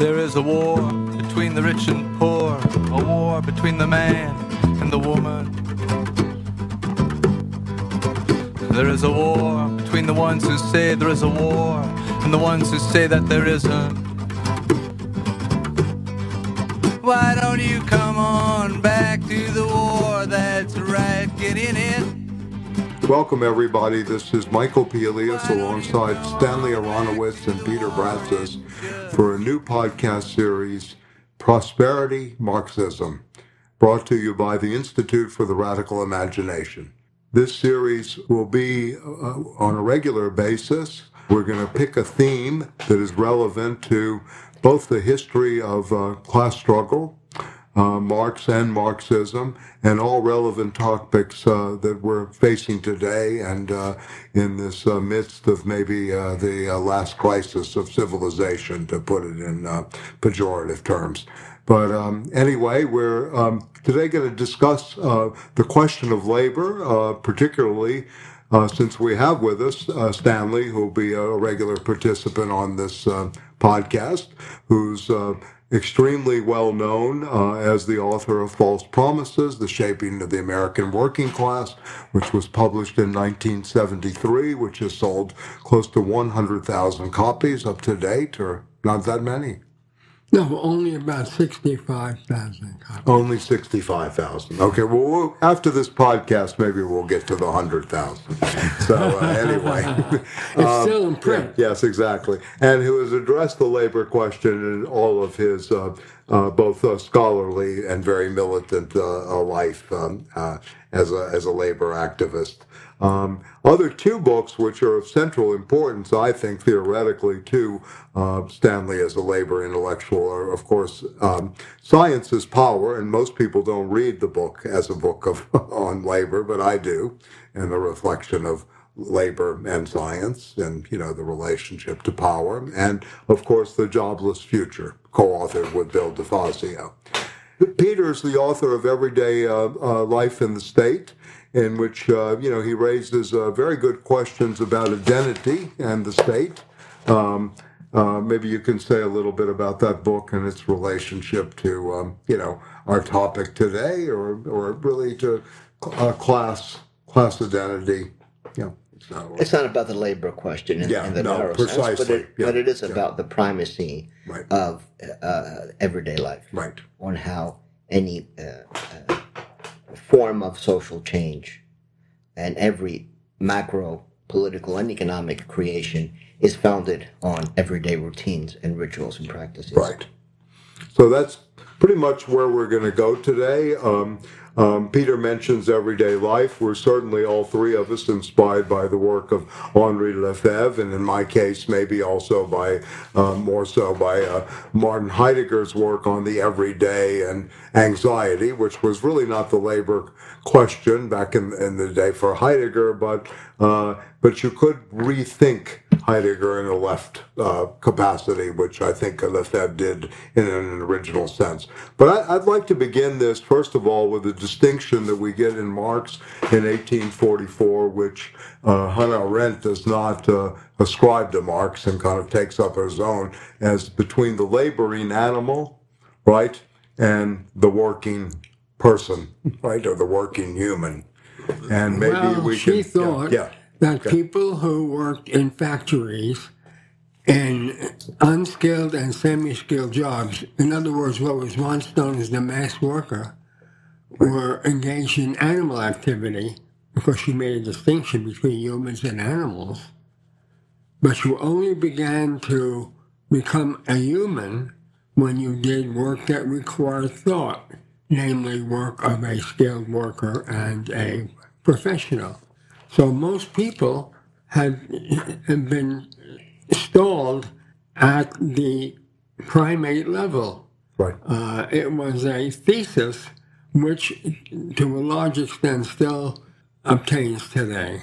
There is a war between the rich and poor, a war between the man and the woman. There is a war between the ones who say there is a war and the ones who say that there isn't. Why don't you come on back to the war? That's right, get in it. Welcome, everybody. This is Michael Pelias alongside Stanley Aronowitz and Peter Bratsis for a new podcast series, Prosperity Marxism, brought to you by the Institute for the Radical Imagination. This series will be uh, on a regular basis. We're going to pick a theme that is relevant to both the history of uh, class struggle, uh, Marx and Marxism, and all relevant topics uh, that we're facing today and uh, in this uh, midst of maybe uh, the uh, last crisis of civilization, to put it in pejorative terms. But um, anyway, we're um, today going to discuss the question of labor, particularly. Uh, since we have with us uh, Stanley, who will be a regular participant on this podcast, who's extremely well known uh, as the author of False Promises, The Shaping of the American Working Class, which was published in 1973, which has sold close to 100,000 copies up to date, or not that many. No, only about 65,000 copies. Only 65,000. Okay, well, we'll, after this podcast, maybe we'll get to the 100,000. So, uh, anyway. it's um, still in print. Yeah, yes, exactly. And who has addressed the labor question in all of his uh, uh, both uh, scholarly and very militant uh, life um, uh, as, a, as a labor activist. Um, other two books which are of central importance, I think, theoretically, to uh, Stanley as a labor intellectual are, of course, um, Science as Power, and most people don't read the book as a book of on labor, but I do, and the reflection of labor and science and you know the relationship to power and of course the jobless future co-authored with bill DiFazio peter is the author of everyday uh, uh, life in the state in which uh, you know he raises uh, very good questions about identity and the state. Um, uh, maybe you can say a little bit about that book and its relationship to um, you know our topic today, or or really to uh, class class identity. Yeah. So, it's not about the labor question in, yeah, in the no, narrow precisely. sense, but it, yeah, but it is yeah. about the primacy right. of uh, everyday life, right? On how any uh, form of social change and every macro political and economic creation is founded on everyday routines and rituals and practices. Right. So that's pretty much where we're going to go today. Um, um, Peter mentions everyday life. We're certainly all three of us inspired by the work of Henri Lefebvre, and in my case, maybe also by uh, more so by uh, Martin Heidegger's work on the everyday and anxiety, which was really not the labor question back in, in the day for Heidegger, but uh, but you could rethink Heidegger in a left uh, capacity, which I think Lefebvre did in an original sense. But I, would like to begin this, first of all, with a distinction that we get in Marx in 1844, which uh, Hannah Arendt does not uh, ascribe to Marx and kind of takes up as own, as between the laboring animal, right, and the working person, right, or the working human. And maybe well, we she can, thought yeah, yeah that okay. people who worked in factories in unskilled and semi-skilled jobs, in other words, what was once known as the mass worker, were engaged in animal activity because she made a distinction between humans and animals. But you only began to become a human when you did work that required thought, namely work of a skilled worker and a professional. So most people had been stalled at the primate level. Right. Uh, it was a thesis which, to a large extent, still obtains today.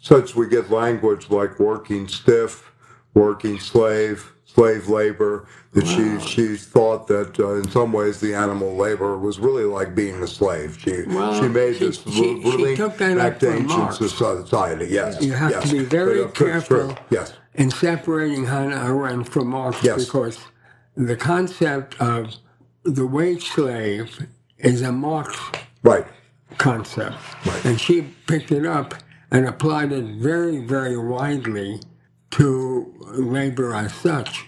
Such we get language like working stiff, working slave, slave labor, that wow. she she thought that uh, in some ways the animal labor was really like being a slave. She well, she made she, this she, really she back to ancient Marx. society. Yes, you have yes. to be very but, uh, careful. Yes. in separating Hannah Arendt from Marx yes. because the concept of the wage slave is a Marx Right. concept. Right. And she picked it up and applied it very, very widely to labor as such.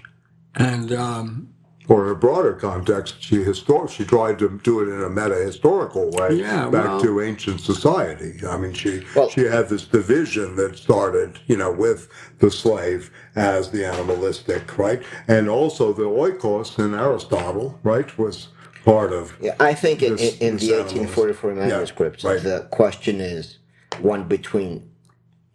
And um, Or in a broader context, she histor- she tried to do it in a meta-historical way Yeah, back well- to ancient society. I mean, she Well- she had this division that started, you know, with the slave as the animalistic, right, and also the oikos in Aristotle, right, was part of. Yeah, I think in, This- in, in this the animal is- 1844 yeah, manuscripts, right. the question is one between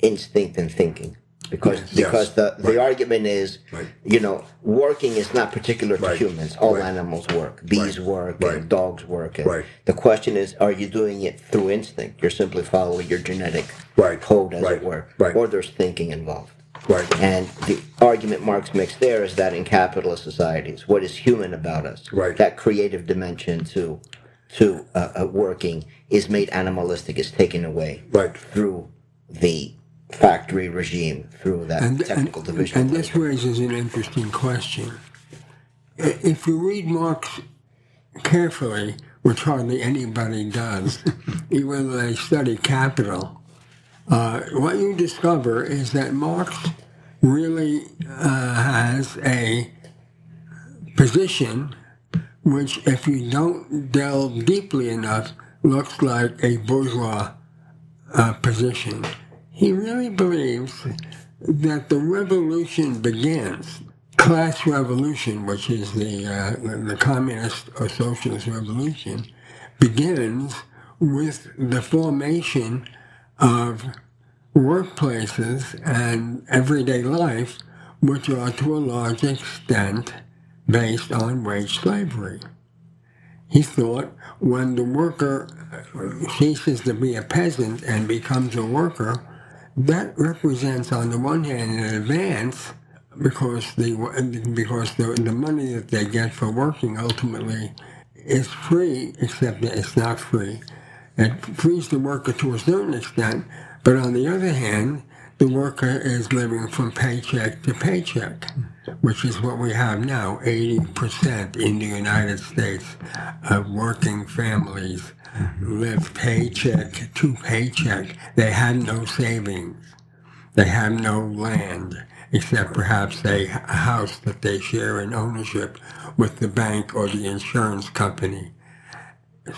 instinct and thinking. Because Yes, because the, the right. argument is, Right. you know, working is not particular to Right, humans. All animals work. Bees work and dogs work. And. The question is, are you doing it through instinct? You're simply following your genetic Right, code, as it were. right. Or there's thinking involved. Right. And the argument Marx makes there is that in capitalist societies, what is human about us, Right. that creative dimension to to uh, uh, working is made animalistic, is taken away Right. through the factory regime, through that and, technical and, division. and this raises an interesting question. If you read Marx carefully, which hardly anybody does, even though they study capital, uh, what you discover is that Marx really uh, has a position which, if you don't delve deeply enough, looks like a bourgeois uh, position. He really believes that the revolution begins, class revolution, which is the, uh, the communist or socialist revolution, begins with the formation of workplaces and everyday life, which are to a large extent based on wage slavery. He thought when the worker ceases to be a peasant and becomes a worker, that represents, on the one hand, an advance because the because the, the money that they get for working ultimately is free, except that it's not free. It frees the worker to a certain extent, but on the other hand, the worker is living from paycheck to paycheck, which is what we have now. 80% in the United States of working families live paycheck to paycheck. They have no savings. They have no land, except perhaps a house that they share in ownership with the bank or the insurance company.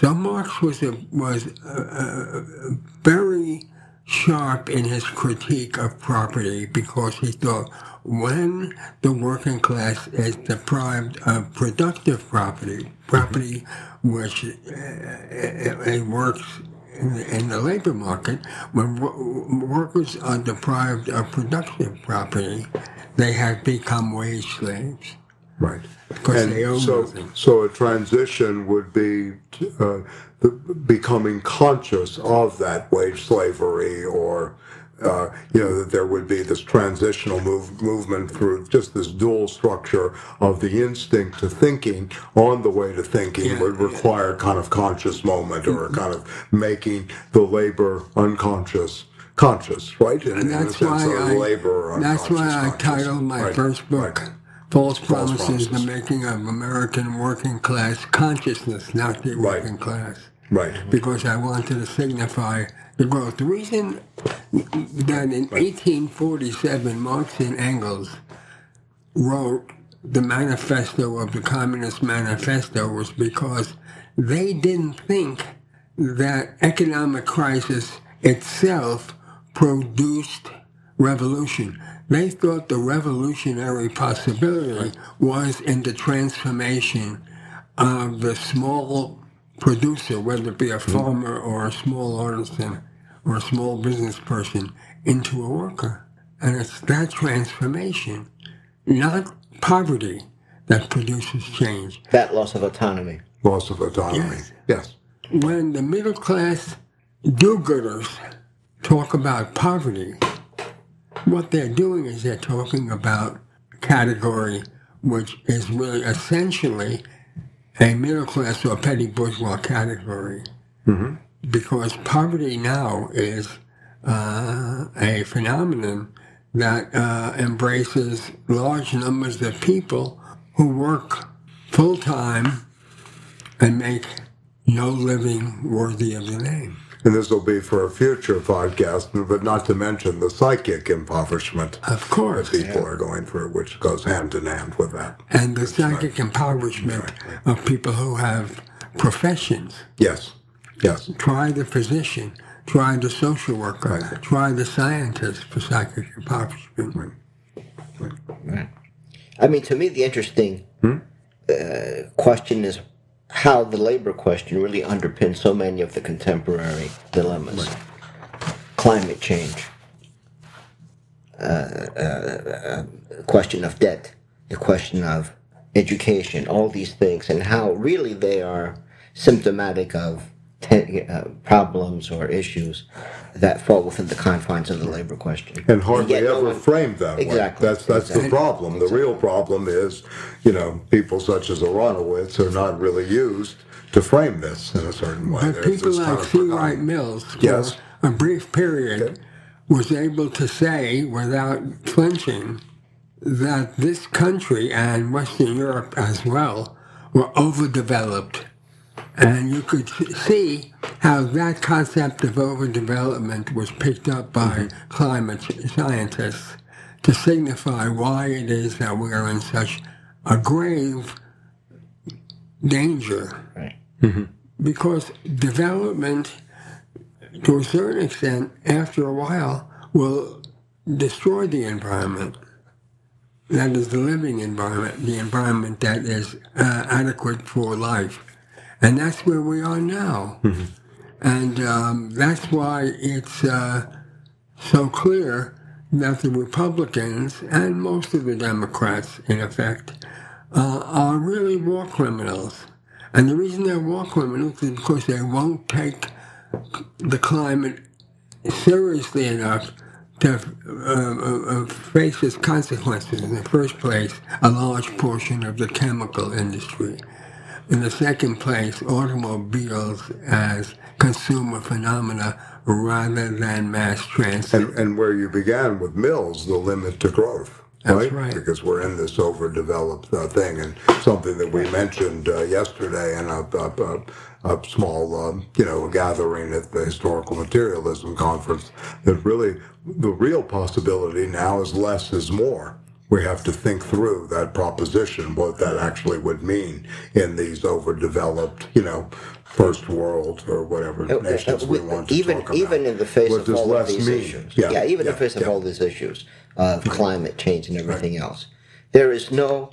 So Marx was a, was a, a, very sharp in his critique of property because he thought when the working class is deprived of productive property, property which uh, it works in the, in the labor market, when wo- workers are deprived of productive property, they have become wage slaves. Right. Because they own so, nothing. so a transition would be uh, becoming conscious of that wage slavery, or uh, you know that there would be this transitional move, movement through just this dual structure of the instinct to thinking on the way to thinking Yeah. would require kind of conscious moment or kind of making the labor unconscious conscious, right? In, And that's why I, labor that's why I titled my Right, first book, right. False Promises, Promises. The Making of American Working Class Consciousness, not the Right. working class. Right. Because I wanted to signify the growth. The reason that in 1847 Marx and Engels wrote the manifesto of the Communist Manifesto was because they didn't think that economic crisis itself produced revolution. They thought the revolutionary possibility was in the transformation of the small producer, whether it be a farmer or a small artisan or a small business person, into a worker. And it's that transformation, not poverty, that produces change. that loss of autonomy. Loss of autonomy. Yes. yes. when the middle class do-gooders talk about poverty, what they're doing is they're talking about a category which is really essentially a middle class or petty bourgeois category. Because poverty now is uh, a phenomenon that uh, embraces large numbers of people who work full time and make no living worthy of the name. And this will be for a future podcast, but not to mention the psychic impoverishment Of course. that people are going through, which goes hand in hand with that. And the psychic impoverishment of people who have professions. Yes, yes. Try the physician, try the social worker, try the scientist for psychic impoverishment. Right. I mean, to me, the interesting uh, question is how the labor question really underpins so many of the contemporary dilemmas. Climate change, uh, uh, uh, question of debt, the question of education, all these things, and how really they are symptomatic of te- uh, problems or issues that fall within the confines of the labor question. And hardly yet no ever one- framed that way. Exactly, That's that's the problem. The real problem is, you know, people such as Aronowitz are not really used to frame this in a certain way. But There's people this kind like of C. Wright Mills, for Yes. a brief period, was able to say without flinching that this country and Western Europe as well were overdeveloped. And you could see how that concept of overdevelopment was picked up by climate scientists to signify why it is that we are in such a grave danger Right. because development, to a certain extent, after a while, will destroy the environment. That is the living environment, the environment that is uh, adequate for life. And that's where we are now. And um, that's why it's uh, so clear that the Republicans and most of the Democrats, in effect, uh, are really war criminals. And the reason they're war criminals is because they won't take the climate seriously enough to uh, uh, uh, face its consequences. In the first place, a large portion of the chemical industry. In the second place, automobiles as consumer phenomena rather than mass transit. And, and where you began with Mills, the limit to growth. That's right. Because we're in this overdeveloped uh, thing, and something that we mentioned uh, yesterday in a, a, a, a small, um, you know, gathering at the Historical Materialism Conference, that really the real possibility now is less is more. We have to think through that proposition, what that actually would mean in these overdeveloped, you know, first world or whatever uh, nations we want to even talk about. even in the face of all of these mean? issues, Yeah, even in the face of all these issues of climate change and everything else, there is no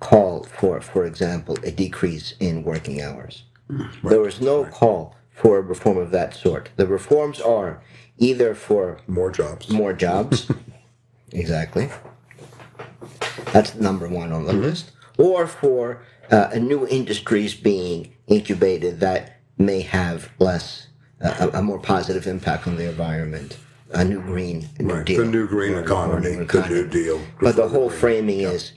call for, for example, a decrease in working hours. There is no call for a reform of that sort. The reforms are either for More jobs. more jobs, exactly. That's number one on the list. Or for uh, new industries being incubated that may have less, uh, a, a more positive impact on the environment. A new green new Right, deal. the new green economy, new the new deal. But the whole framing is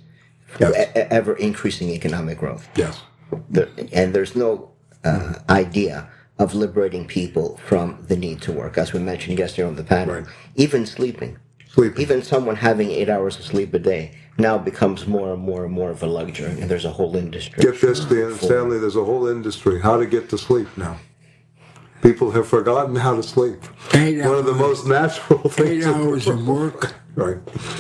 Yes. e- ever increasing economic growth. Yes. The, and there's no uh, idea of liberating people from the need to work. As we mentioned yesterday on the panel, Right. even sleeping. Sleeping. Even someone having eight hours of sleep a day now becomes more and more and more of a luxury, and there's a whole industry. Get this, Dan Stanley, there's a whole industry. How to get to sleep now. People have forgotten how to sleep. Eight One of the most natural things. Eight hours of work, Right.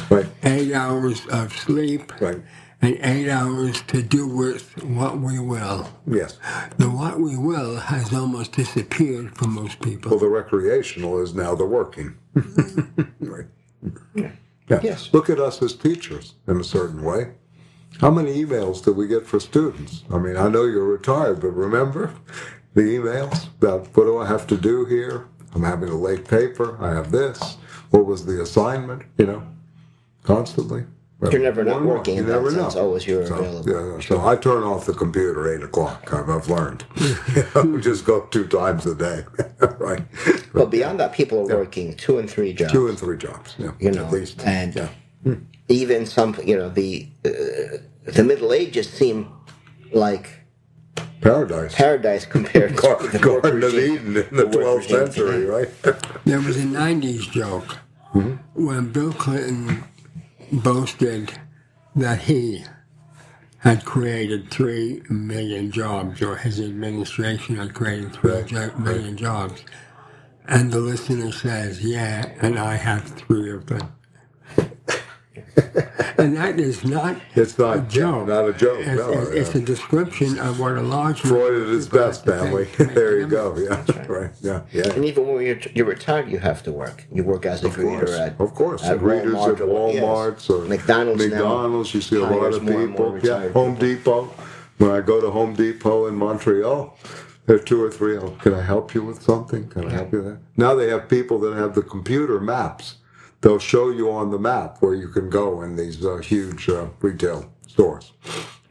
Right. eight hours of sleep, Right. and eight hours to do with what we will. Yes. The what we will has almost disappeared for most people. Well, the recreational is now the working. right. Yeah. Yes. Look at us as teachers in a certain way. How many emails do we get for students? I mean, I know you're retired, but remember the emails about what do I have to do here? I'm having a late paper. I have this. What was the assignment? You know, constantly. You're never not More and working You in that never sense. know. Always you're so, available. Yeah, so I turn off the computer at eight o'clock. I've, I've learned. just go two times a day. right. But beyond that, people are working two and three jobs. Two and three jobs. Yeah. you know, at least. and yeah. even some, you know, the uh, the Middle Ages seem like Paradise. paradise compared Gar- to the Garden of Eden in the the 12th century, right? There was a 90s joke when Bill Clinton boasted that he had created three million jobs, or his administration had created three Right, million jobs. And the listener says, Yeah, and I have three of them. and that is not It's not a joke. not a joke. It's, no, it's, it's a description of what a large Freud at his best, family. face to make there you go. Yeah, right. Yeah, yeah. And even when you're, you're retired, you have to work. You work as a Of greeter course, at of course. at Readers Walmart at or- yes. Or McDonald's. now McDonald's. You see a lot of people. more Yeah, retired Home people. Depot. When I go to Home Depot in Montreal, there are two or three. Oh, can I help you with something? Can I help you with that? Now they have people that have the computer maps. They'll show you on the map where you can go in these uh, huge uh, retail stores.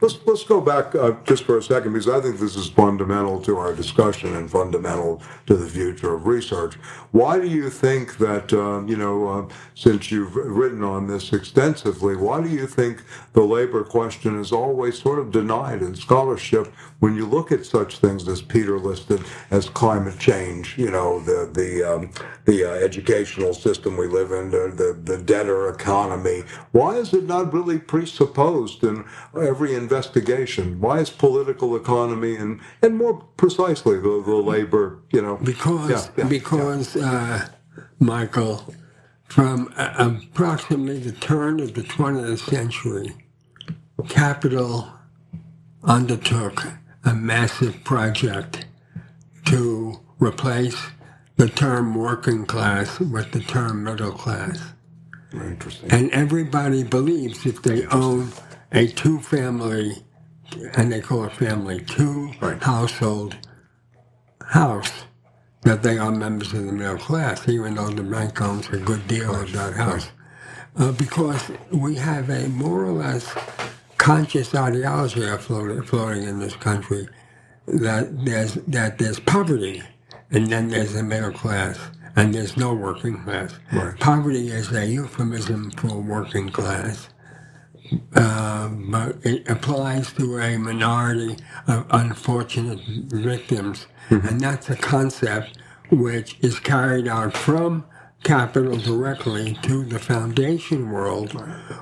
Let's, let's go back uh, just for a second because I think this is fundamental to our discussion and fundamental to the future of research. Why do you think that, uh, you know, uh, since you've written on this extensively, why do you think the labor question is always sort of denied in scholarship when you look at such things as Peter listed as climate change, you know, the, the, um, the uh, educational system we live in, the, the, debtor economy? Why is it not really presupposed in every investigation? Why is political economy and, and more precisely the, the labor, you know? Because Yeah, yeah, because Uh, Michael, from uh, approximately the turn of the 20th century, capital undertook a massive project to replace the term working class with the term middle class. Very interesting. And everybody believes if they own a two family, and they call it family, two Right. household house, that they are members of the middle class, even though the bank owns a good deal of that house. Uh, because we have a more or less conscious ideology floating, floating in this country that there's that there's poverty, and then there's the middle class, and there's no working class. Right. Poverty is a euphemism for working class, Uh, but it applies to a minority of unfortunate victims, mm-hmm. and that's a concept which is carried out from capital directly to the foundation world,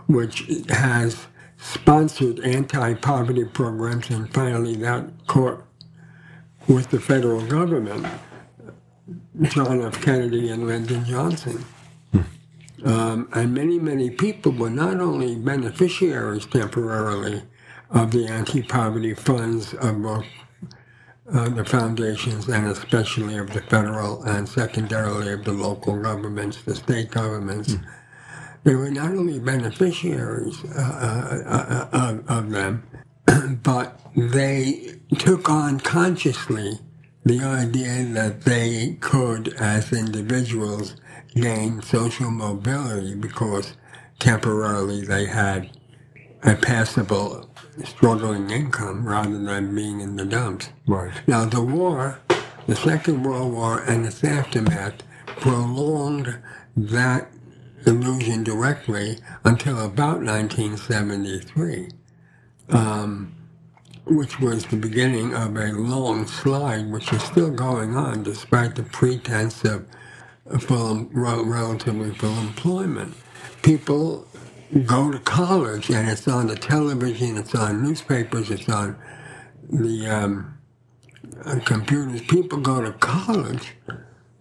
which has sponsored anti-poverty programs, and finally that court with the federal government, John F. Kennedy and Lyndon Johnson. Um, and many, many people were not only beneficiaries temporarily of the anti-poverty funds of both uh, the foundations and especially of the federal and secondarily of the local governments, the state governments. They were not only beneficiaries uh, uh, uh, of, of them, but they took on consciously the idea that they could, as individuals, gain social mobility because temporarily they had a passable struggling income rather than being in the dumps. Right. Now, the war, the Second World War and its aftermath prolonged that illusion directly until about 1973, um, which was the beginning of a long slide, which is still going on despite the pretense of full, relatively full employment. People go to college, and it's on the television, it's on newspapers, it's on the um, uh, computers. People go to college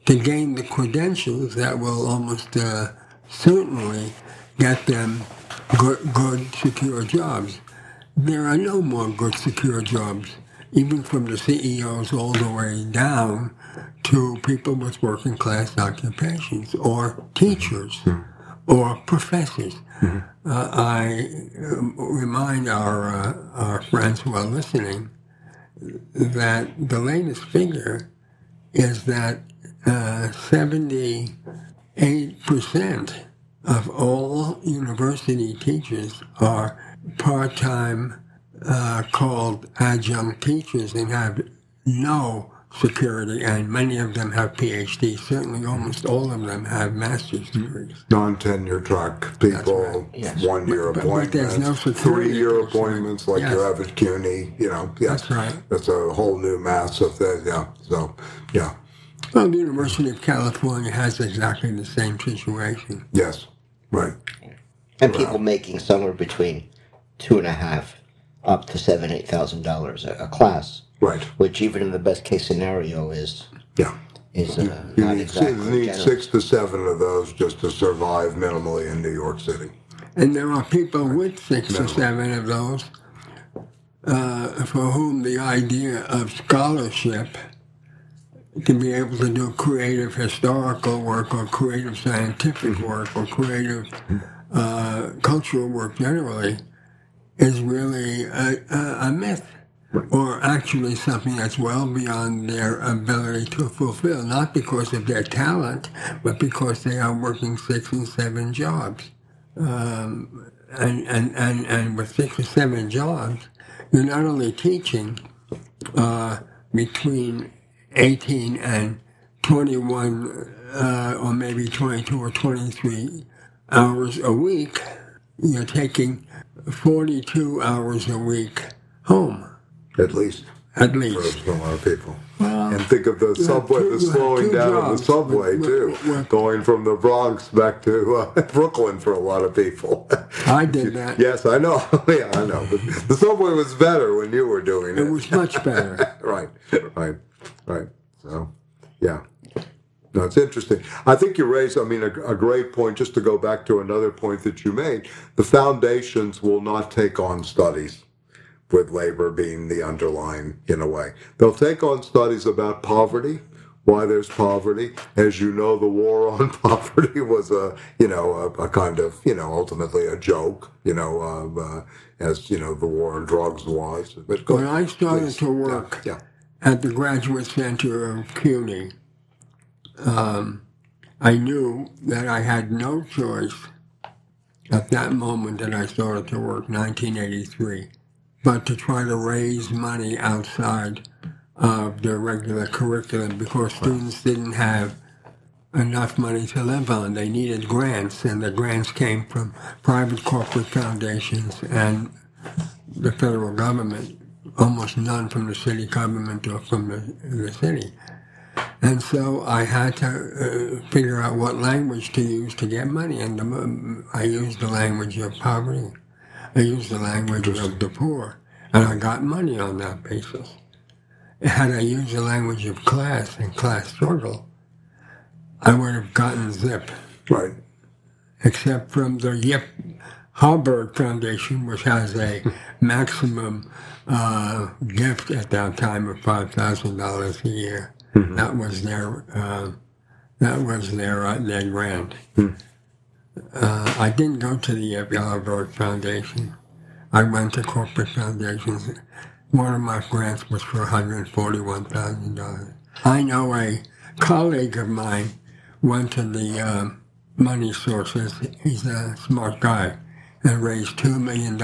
to gain the credentials that will almost uh, certainly get them good, good, secure jobs. There are no more good, secure jobs, even from the CEOs all the way down to people with working class occupations or teachers or professors. Uh, I um, remind our, uh, our friends who are listening that the latest figure is that uh, 78% of all university teachers are part time uh, called adjunct teachers and have no security, and many of them have PhDs. Certainly, almost all of them have master's hmm. degrees. non-tenure track people, right, yes. one-year But- but there's appointments, no three-year appointments like Yes. you have at CUNY. You know, yes, That's right. That's a whole new mass of things. Yeah. So, yeah, Well, the University of California has exactly the same situation. yes, right. and people making somewhere between two and a half up to seven, eight thousand dollars a a class, Right. which even in the best case scenario is Yeah. is uh, You not need, exactly you need six to seven of those just to survive minimally in New York City. And there are people with six or seven of those uh, for whom the idea of scholarship to be able to do creative historical work or creative scientific work or creative uh, cultural work generally is really a, a, myth or actually something that's well beyond their ability to fulfill, not because of their talent, but because they are working six and seven jobs. And, and, and, and with six or seven jobs, you're not only teaching uh, between 18 and 21 uh, or maybe 22 or 23 hours a week, you're taking 42 hours a week home, At least at least. for a lot of people. Well, And think of the subway, two- the slowing down of the subway with- too, with- going from the Bronx back to uh, Brooklyn for a lot of people. I did that. yes, I know. yeah, I know. But the subway was better when you were doing it. It was much better. right, right, right. So, yeah. No, it's interesting. I think you raised, I mean, a, a great point, just to go back to another point that you made. The foundations will not take on studies, with labor being the underlying, in a way. They'll take on studies about poverty, why there's poverty. As you know, the war on poverty was a, you know, a, a kind of, you know, ultimately a joke, you know, uh, uh, as, you know, the war on drugs was. But When I started please. to work Yeah. at the Graduate Center of CUNY, um, I knew that I had no choice at that moment that I started to work, 1983, but to try to raise money outside of the regular curriculum because students didn't have enough money to live on. They needed grants, and the grants came from private corporate foundations and the federal government, almost none from the city government or from the, the city. And so I had to uh, figure out what language to use to get money. And the, I used the language of poverty. I used the language of the poor. And I got money on that basis. Had I used the language of class and class struggle, I would have gotten zip Right. except from the Yip Harburg Foundation, which has a maximum uh, gift at that time of five thousand dollars a year. That was their uh, that was their uh, their grant. Uh, I didn't go to the Yip Harburg Foundation. I went to corporate foundations. One of my grants was for one hundred forty-one thousand dollars. I know a colleague of mine went to the um, money sources. He's a smart guy and raised $2 million.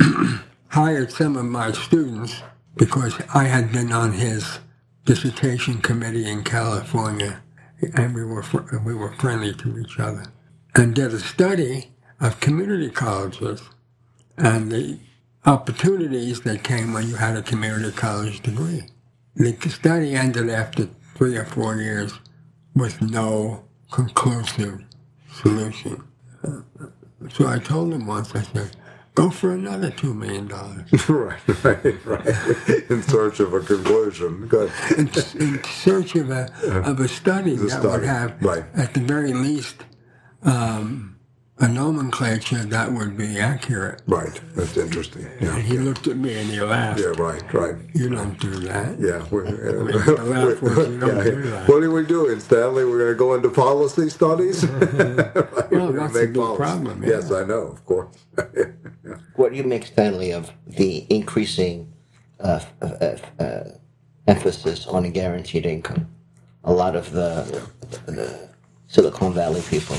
Hired some of my students because I had been on his dissertation committee in California and we were, we were friendly to each other. And did a study of community colleges and the opportunities that came when you had a community college degree. The study ended after three or four years with no conclusive solution. So I told him once, I said, go for another $2 million. right, right, right. In search of a conclusion. Good. in, in search of a, of a study that would have, right. at the very least, um, a nomenclature that would be accurate. Right. That's interesting. Yeah. And he looked at me and he laughed. Yeah, right, right. You don't do that. Yeah, we're, the laugh was, you don't yeah, do that. What are we doing, Stanley? We're going to go into policy studies? Well, We're that's a make big problem, yeah. Yes, I know, of course. What do you make, Stanley, of the increasing uh, f- uh, uh, emphasis on a guaranteed income? A lot of the, the Silicon Valley people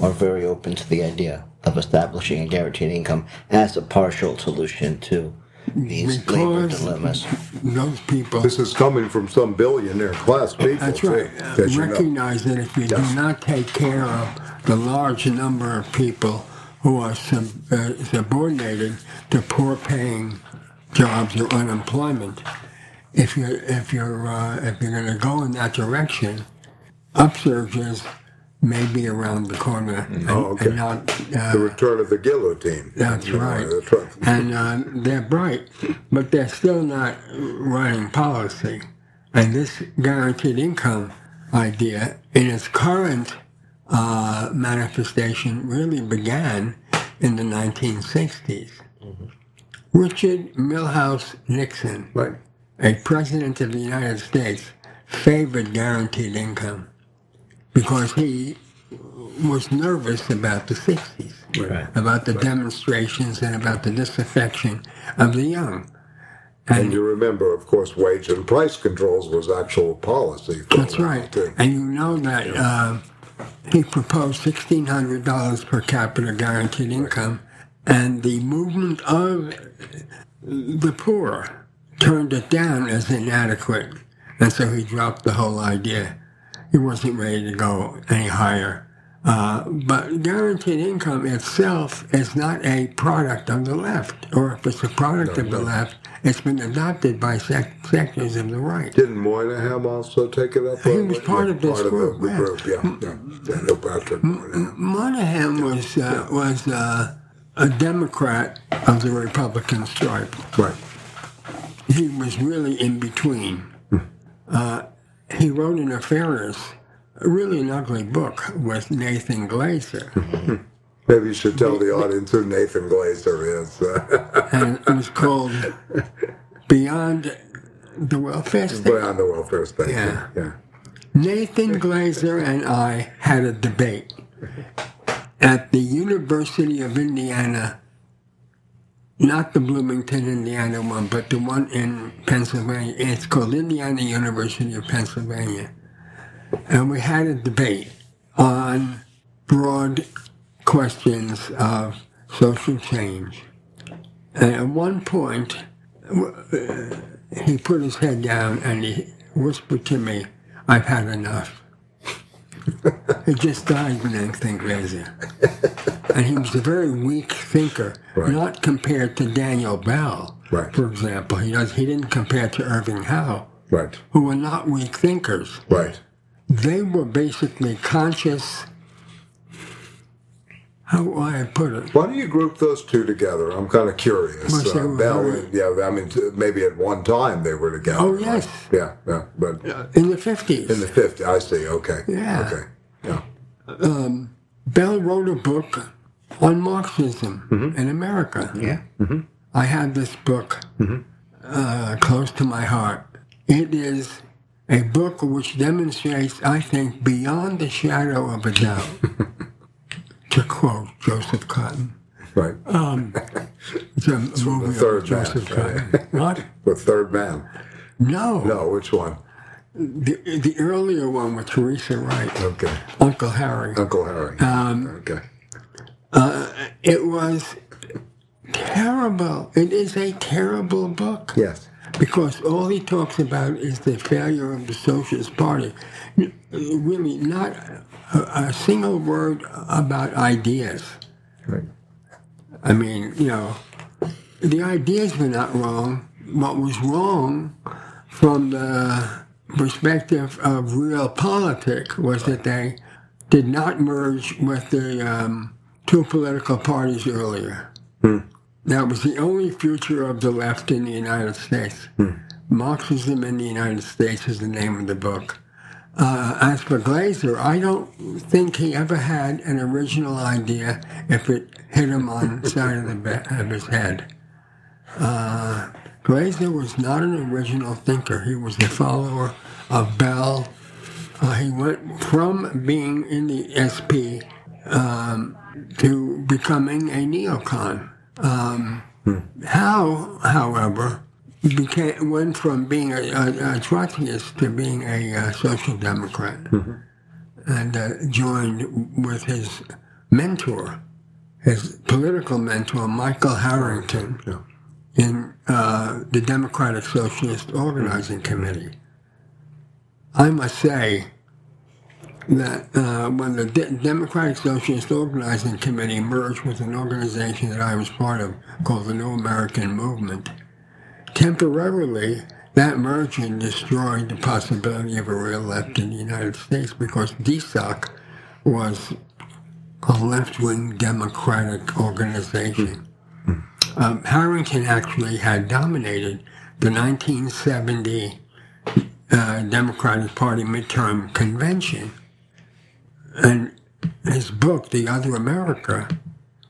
are very open to the idea of establishing a guaranteed income as a partial solution to these labor Because dilemmas. those people, this is coming from some billionaire class people, that's too, right, as you know. recognize that if you do not take care of the large number of people who are sub, uh, subordinated to poor paying jobs or unemployment, if you're, if you're, uh, if you're going to go in that direction, upsurges maybe around the corner, and, Oh, okay. and not. Uh, The return of the guillotine. That's right. that's right. and uh, they're bright, but they're still not running policy. And this guaranteed income idea, in its current uh, manifestation, really began in the 1960s. Richard Milhous Nixon, Right. a president of the United States, favored guaranteed income because he was nervous about the 60s Right. about the demonstrations and about the disaffection of the young. And you remember, of course, wage and price controls was actual policy. for That's right. too. And you know that uh, he proposed $1,600 per capita guaranteed income, and the movement of the poor turned it down as inadequate. And so he dropped the whole idea. He wasn't ready to go any higher. Uh, but guaranteed income itself is not a product of the left, or if it's a product of the left, it's been adopted by sec- sectors of the right. Didn't Moynihan also take it up? He was part of this part group, Of the, yeah. group, yeah. yeah. Patrick Moynihan. Moynihan was uh, was uh, a Democrat of the Republican stripe. Right. He was really in between. Uh, he wrote an Affairs really an ugly book with Nathan Glazer, Maybe you should tell the audience who Nathan Glazer is. and it was called Beyond the Welfare State. Beyond the welfare state. Yeah. yeah. Nathan Glazer and I had a debate at the University of Indiana, not the Bloomington, Indiana one, but the one in Pennsylvania. It's called Indiana University of Pennsylvania. And we had a debate on broad questions of social change. And at one point, uh, he put his head down and he whispered to me, I've had enough. He just died with anything crazy. And he was a very weak thinker, Right. not compared to Daniel Bell, Right. for example. He, does, he didn't compare to Irving Howe, Right. who were not weak thinkers. Right. They were basically conscious. How do I put it? Why do you group those two together? I'm kind of curious. Well, they Uh, were Bell, very- yeah, I mean, t- maybe at one time they were together. Oh, right? yes. Yeah, yeah, but In the 50s. in the 50s, I see. Okay. Yeah. Okay. Yeah. Bell wrote a book on Marxism in America. Yeah. I have this book uh, close to my heart. It is a book which demonstrates, I think, beyond the shadow of a doubt, to quote Joseph Cotten. Right. It's a movie the third Joseph man. Cotten. what? the third man. No. No, which one? The, the earlier one with Teresa Wright, Okay. Uncle Harry. Uncle Harry. Um, okay. It was terrible. It is a terrible book. Yes. because all he talks about is the failure of the Socialist Party. Really, not a, single word about ideas. Right. I mean, you know, the ideas were not wrong. What was wrong from the perspective of real politics was that they did not merge with the um, two political parties earlier. That was the only future of the left in the United States. Marxism in the United States is the name of the book. Uh, as for Glazer, I don't think he ever had an original idea if it hit him on the side of, the be- of his head. Uh, Glazer was not an original thinker. He was a follower of Bell. Uh, he went from being in the SP um, to becoming a neocon. Um, Howe, however, became went from being a, a, a Trotskyist to being a, uh social democrat, and uh, joined with his mentor, his political mentor, Michael Harrington, Yeah. in uh, the Democratic Socialist Organizing Committee. I must say that uh, when the De- Democratic Socialist Organizing Committee merged with an organization that I was part of called the New American Movement, temporarily that merger destroyed the possibility of a real left in the United States because DSOC was a left-wing democratic organization. Um, Harrington actually had dominated the 1970 uh, Democratic Party midterm convention, and his book, The Other America,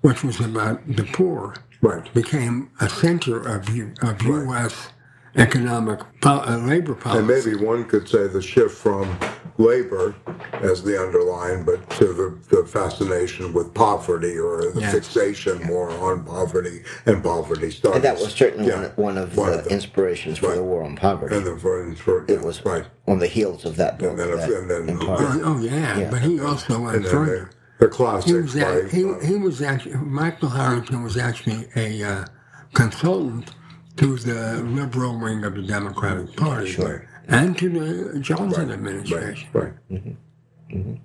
which was about the poor, Right. became a center of, U- of U.S. economic po- uh, labor policy. And maybe one could say the shift from labor as the underlying, but to the, the fascination with poverty or the Yes. fixation more on poverty and poverty studies. And that was certainly Yeah. one, one of One the of them. inspirations for the war on poverty. And the, for, for it was right. on the heels of that book. And then- that and then- in part- Oh, oh, yeah, Yeah. but he also went And further. The, the He classics was, by, he, uh, he was actually, Michael Harrington was actually a uh, consultant to the liberal wing of the Democratic Party Sure. and to the Johnson right, administration. right. and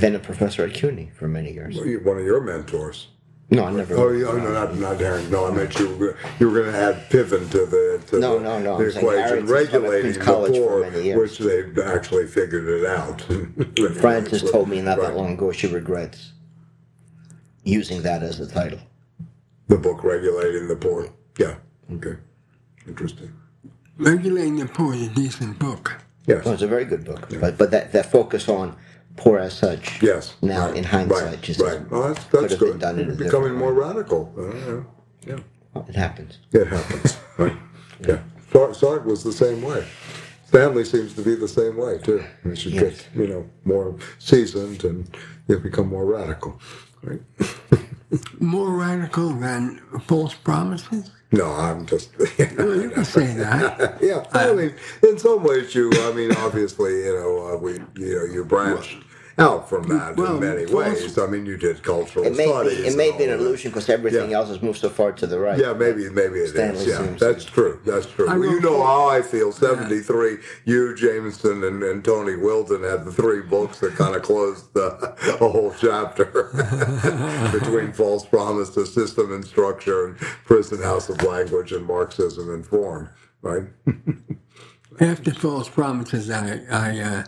then a professor at CUNY for many years. You- One of your mentors. No, I never. Oh, yeah, oh, no, not, not Harrington. No, I meant you were, you were going to add Piven to the, to No, the, no, no, the I'm saying equation, Harrington taught at regulating Queens the College for poor, many years. which they've actually figured it out. Frances told me not Right. that long ago she regrets using that as the title. The book regulating the poor. Yeah. Okay. Interesting. Regulating the Poor is a decent book. Yes. No, it's a very good book, but but that, that focus on poor as such. Yes. Now right, in hindsight, right, just right. Well, that's could that's have been good. done in a Becoming more way. radical. Uh, yeah. Yeah. it happens. It happens. right. Yeah. Sartre, Sartre was the same way. Stanley seems to be the same way too. You should Yes. get you know more seasoned and you become more radical. Right. More radical than false promises? No, I'm just. Well, you can say that. yeah, I mean, in some ways, you. I mean, obviously, you know, uh, we, you know, you branched out from that well, in many ways. I mean, you did cultural It may studies. be, it may and be an that. illusion because everything Yeah. else has moved so far to the right. Yeah, maybe, maybe it is. Stanley Yeah, seems- that's true. That's true. Well, you know how I feel. Seventy-three. You, Jameson, and, and Tony Wilden had the three books that kind of closed the, a whole chapter between false promises, system and structure, and prison house of language, and Marxism and form. Right. After false promises, I, I uh,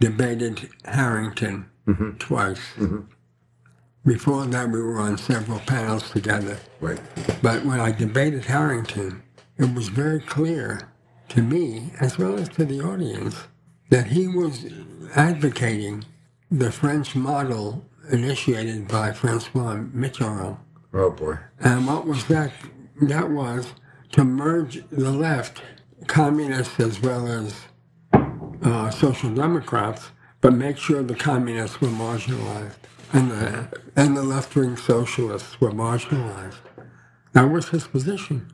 debated Harrington mm-hmm. twice. Mm-hmm. Before that, we were on several panels together. Right. But when I debated Harrington, it was very clear to me, as well as to the audience, that he was advocating the French model initiated by Francois Mitterrand. Oh boy. And what was that? That was to merge the left, communists as well as uh, social democrats, but make sure the communists were marginalized and the, and the left wing socialists were marginalized. That was his position.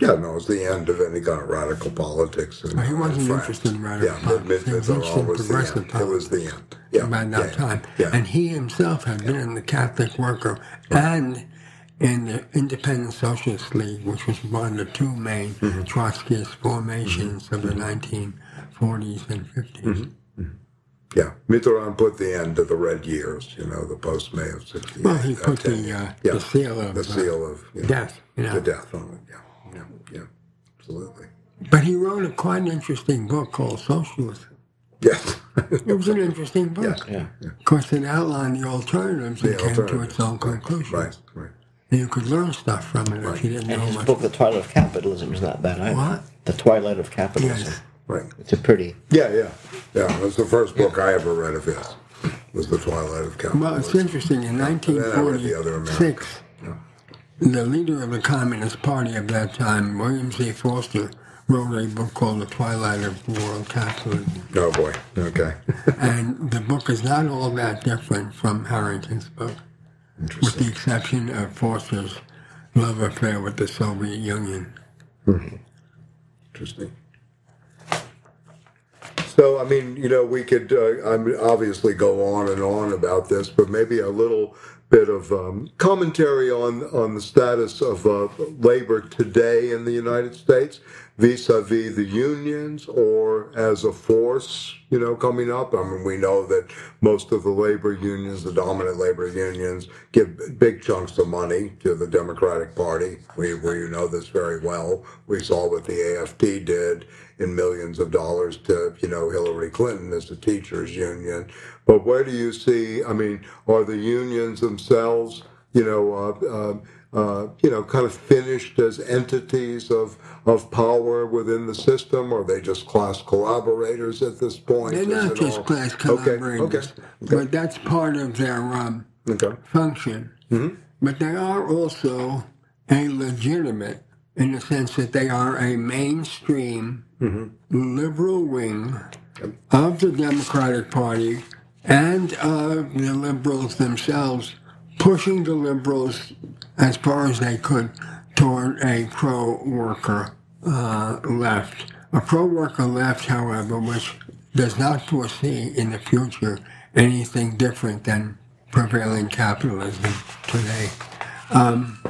Yeah, no, it was the end of any kind of radical politics. In, He wasn't in interested in radical yeah, politics. He was interested in the progressive end. It was the end. Yeah, by that yeah, time. Yeah. And he himself had been in the Catholic Worker and in the Independent Socialist League, which was one of the two main Mm-hmm. Trotskyist formations of the 1940s and 50s. Yeah, Mitterrand put the end to the red years, you know, the post May of 68. Well, he that put the, uh, yeah, the seal of the uh, seal of you know, death, you know. the death on it. Yeah, yeah, yeah, absolutely. But he wrote a quite interesting book called Socialism. Yes, It was an interesting book. Yeah. yeah. Of course, it outlined the alternatives The and came to its own conclusions. right, right. And you could learn stuff from it if you didn't And know his much. book, The Twilight of Capitalism, is not bad either. What? The Twilight of Capitalism. Yes. Right. It's a pretty. Yeah, yeah, yeah. It was the first book I ever read of his. Was the Twilight of Capitalism? Well, it's interesting. In then I read The 1946, Yeah. the leader of the Communist Party of that time, William Z. Foster, wrote a book called The Twilight of World Capitalism. Oh boy. Okay. and the book is not all that different from Harrington's book, with the exception of Foster's love affair with the Soviet Union. Hmm. Interesting. So, I mean, you know, we could uh, I mean, obviously go on and on about this, but maybe a little bit of um, commentary on on the status of uh, labor today in the United States. Vis-a-vis the unions or as a force, you know, coming up? I mean, we know that most of the labor unions, the dominant labor unions, give big chunks of money to the Democratic Party. We, we know this very well. We saw what the AFT did in millions of dollars to, you know, Hillary Clinton as the teachers union. But where do you see, I mean, are the unions themselves, you know, uh, uh, uh, you know, kind of finished as entities of of power within the system? Or are they just class collaborators at this point? They're not just all- class collaborators, okay, okay. but that's part of their um, Okay. function. But they are also a legitimate in the sense that they are a mainstream liberal wing of the Democratic Party and of the liberals themselves, pushing the liberals as far as they could toward a pro-worker uh, left. A pro-worker left, however, which does not foresee in the future anything different than prevailing capitalism today. Um,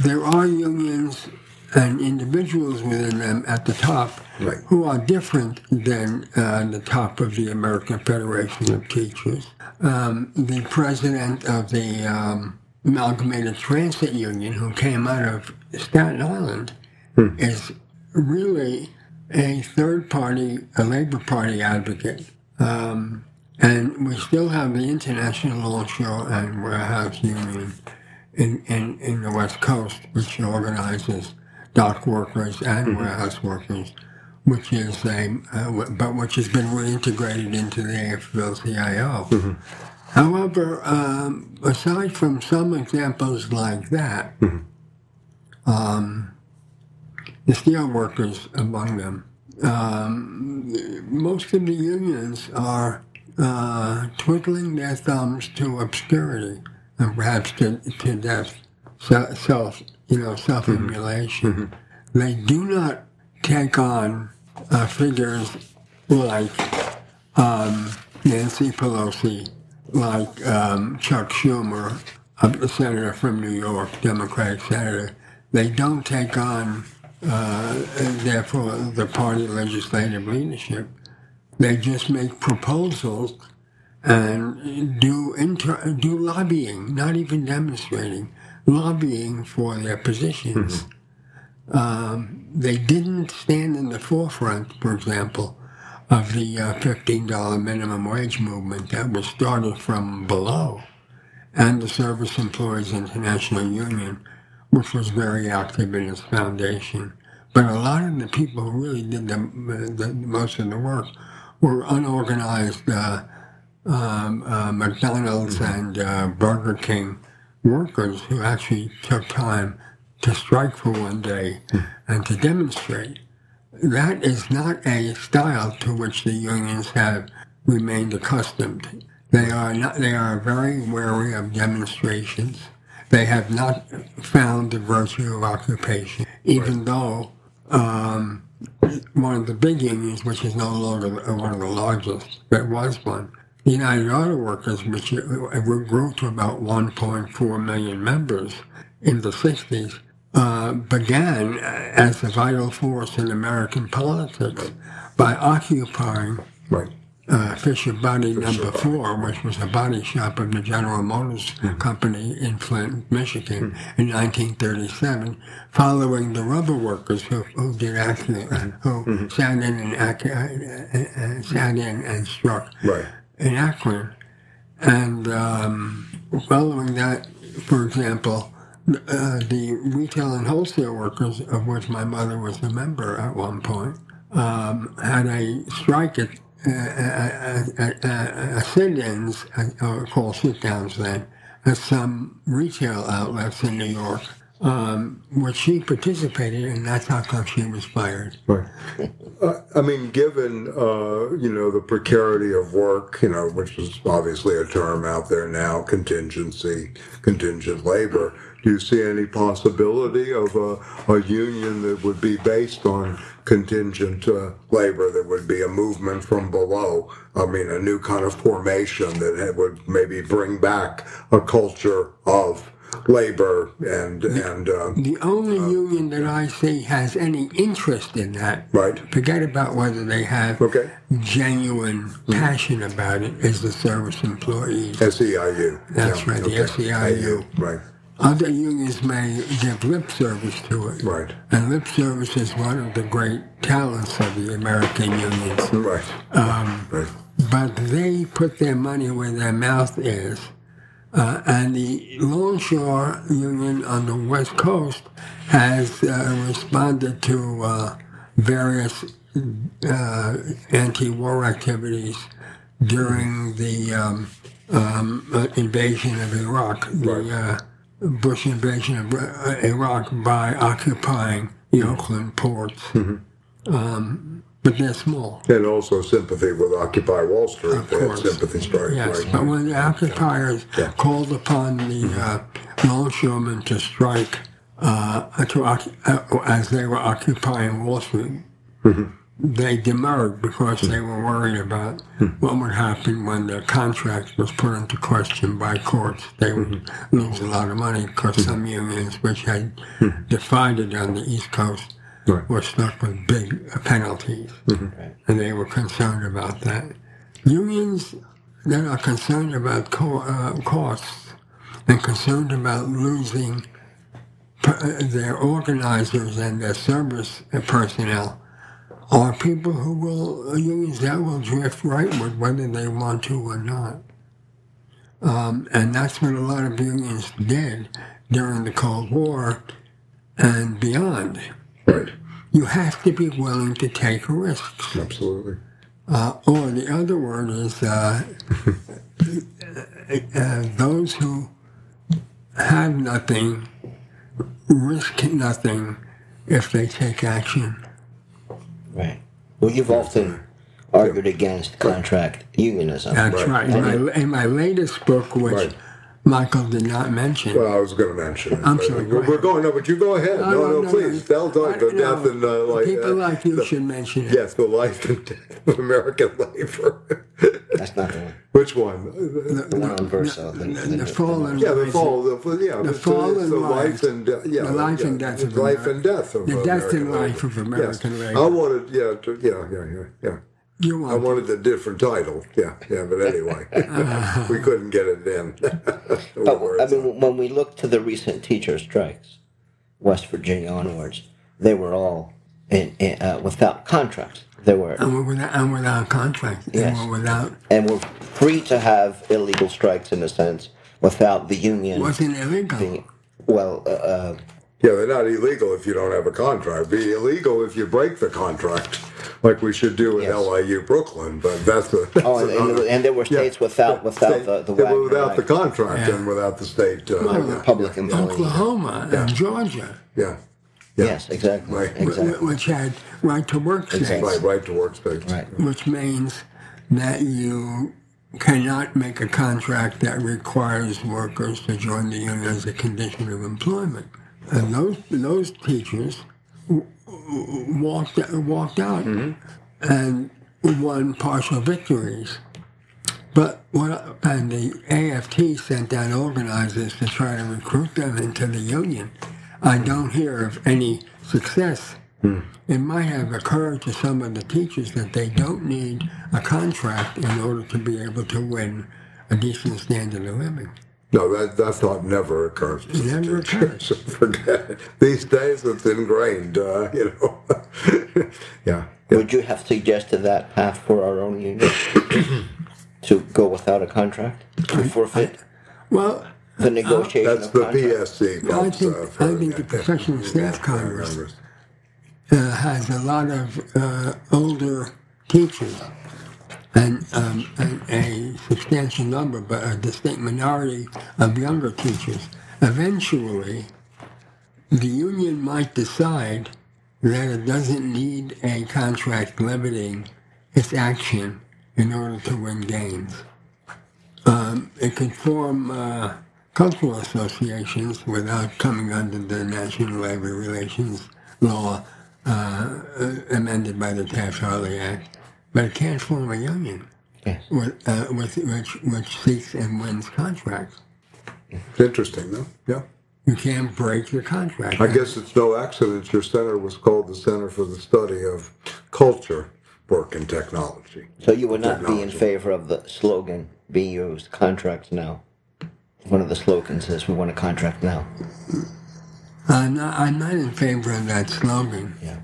there are unions and individuals within them at the top Right. who are different than uh, the top of the American Federation of Teachers. Um, the president of the um, Amalgamated Transit Union, who came out of Staten Island, is really a third party, a Labor Party advocate. Um, and we still have the International Longshore and Warehouse Union in, in, in the West Coast, which organizes dock workers and warehouse workers, which is a, uh, but which has been reintegrated into the AFL-CIO. However, um, aside from some examples like that, um, the steel workers among them, um, most of the unions are uh, twiddling their thumbs to obscurity and perhaps to, to death, Se- self, you know, self-immolation. They do not take on uh, figures like um, Nancy Pelosi, like um, Chuck Schumer, a senator from New York, Democratic senator. They don't take on, uh, therefore, the party legislative leadership. They just make proposals and do inter- do lobbying, not even demonstrating, lobbying for their positions. Um, they didn't stand in the forefront, for example, of the uh, $15 minimum wage movement that was started from below, and the Service Employees International Union, which was very active in its foundation. But a lot of the people who really did the, the most of the work were unorganized uh, um, uh, McDonald's and uh, Burger King workers who actually took time to strike for one day and to demonstrate. That is not a style to which the unions have remained accustomed. They are not. They are very wary of demonstrations. They have not found the virtue of occupation, even though um, one of the big unions, which is no longer one of the largest, but was one, the United Auto Workers, which grew to about 1.4 million members in the 60s, uh, began as a vital force in American politics by occupying Right. uh, Fisher Body Number Four, which was a body shop of the General Motors Company in Flint, Michigan, in 1937, following the rubber workers who, who did actually who sat in and uh, uh, sat in and struck Right. in Akron, and um, following that, for example, uh, the retail and wholesale workers, of which my mother was a member at one point, um, had a strike at uh, uh, uh, sit-ins, or called sit-downs then, at some retail outlets in New York, um, which she participated in. That's how she was fired. Right. I mean, given uh, you know the precarity of work, you know, which is obviously a term out there now, contingency, contingent labor. Do you see any possibility of a, a union that would be based on contingent uh, labor? That would be a movement from below. I mean, a new kind of formation that would maybe bring back a culture of labor and and uh, The only union that I see has any interest in that, right. forget about whether they have Okay. genuine passion about it, is the service employees. SEIU. That's right, the SEIU. Right. Other unions may give lip service to it. Right. And lip service is one of the great talents of the American unions. Right. Um, Right. but they put their money where their mouth is. Uh, and the Longshore Union on the West Coast has uh, responded to uh, various uh, anti-war activities during the um, um, invasion of Iraq, Right. the uh, Bush invasion of uh, Iraq by occupying the Oakland ports. Um, but they're small. And also sympathy with Occupy Wall Street. Of course. sympathy strike. Yes, right. but when the occupiers Yeah. called upon the uh, longshoremen to strike uh, to uh, as they were occupying Wall Street, they demurred because they hmm. were worried about hmm. what would happen when their contract was put into question by courts. They would hmm. lose a lot of money because some unions, which had defied it on the East Coast, Right. were stuck with big penalties. And they were concerned about that. Unions that are concerned about co- uh, costs and concerned about losing uh, their organizers and their service personnel are people who will uh, unions that will drift rightward whether they want to or not. Um, and that's what a lot of unions did during the Cold War and beyond. Right. You have to be willing to take risks. Absolutely. Uh, or the other word is uh, uh, those who have nothing risk nothing if they take action. Right. Well, you've often argued against contract unionism. That's Right. right. In, my, in my latest book, which Right. Michael did not mention, Well, I was going to mention it. I'm sorry, go We're ahead. going, no, but you go ahead. No, no, please. Tell Doug the death and uh, like people uh, like you the- should mention it. Yes, the life and death of American labor. That's not the one. Which one? The one on Verso. The, The, the- the fall and Yeah, the fall. The, yeah, The it's, fall and the life and death. Yeah, The life yeah, and death of life Ameri- and death of the death and life labor. of American yes. labor. I wanted, yeah, to, yeah, yeah, yeah, yeah. You I wanted a different title. Yeah, yeah, but anyway, we couldn't get it in. But I mean, when we look to the recent teacher strikes, West Virginia onwards, they were all in, in, uh, without contracts. They were and we're without, and without contract. Yes. And we're without and were free to have illegal strikes in a sense without the union wasn't illegal. being well. Uh, uh, Yeah, they're not illegal if you don't have a contract. Be illegal if you break the contract, like we should do in Yes. LIU Brooklyn. But that's the that's oh, and, and, another- and there were states without yeah, without state- the the yeah, but Wagner without the contract Yeah. and without the state. Uh, Well, yeah, public yeah. Oklahoma Yeah. and Georgia, yeah, yeah. Yes, exactly, Right. exactly. which had right to work states, Exactly. right, right to work states. Right. which means that you cannot make a contract that requires workers to join the union as a condition of employment. And those those teachers walked walked out mm-hmm. and won partial victories. But what and the AFT sent out organizers to try to recruit them into the union. I don't hear of any success. Hmm. It might have occurred to some of the teachers that they don't need a contract in order to be able to win a decent standard of living. No, that that thought never occurs. to Never teacher. occurs. So forget it. These days, it's ingrained. Uh, you know. yeah. yeah. Would you have suggested that path for our own union to go without a contract to forfeit Well, the negotiation That's of the contracts? PSC. I think- uh, for- I think the Professional yeah, Staff yeah, Congress uh, has a lot of uh, older teachers and, um, and a substantial number, but a distinct minority of younger teachers. Eventually, the union might decide that it doesn't need a contract limiting its action in order to win gains. Um, it could form uh, cultural associations without coming under the National Labor Relations Law uh, amended by the Taft-Hartley Act, but it can't form a union Yes. with, uh, with, which, which seeks and wins contracts. It's interesting, though. Yeah. You can't break your contract. I guess it's no accident your center was called the Center for the Study of Culture, Work, and Technology. So you would not be in favor of the slogan being used, contracts now. One of the slogans is we want a contract now. I'm not, I'm not in favor of that slogan. Yeah.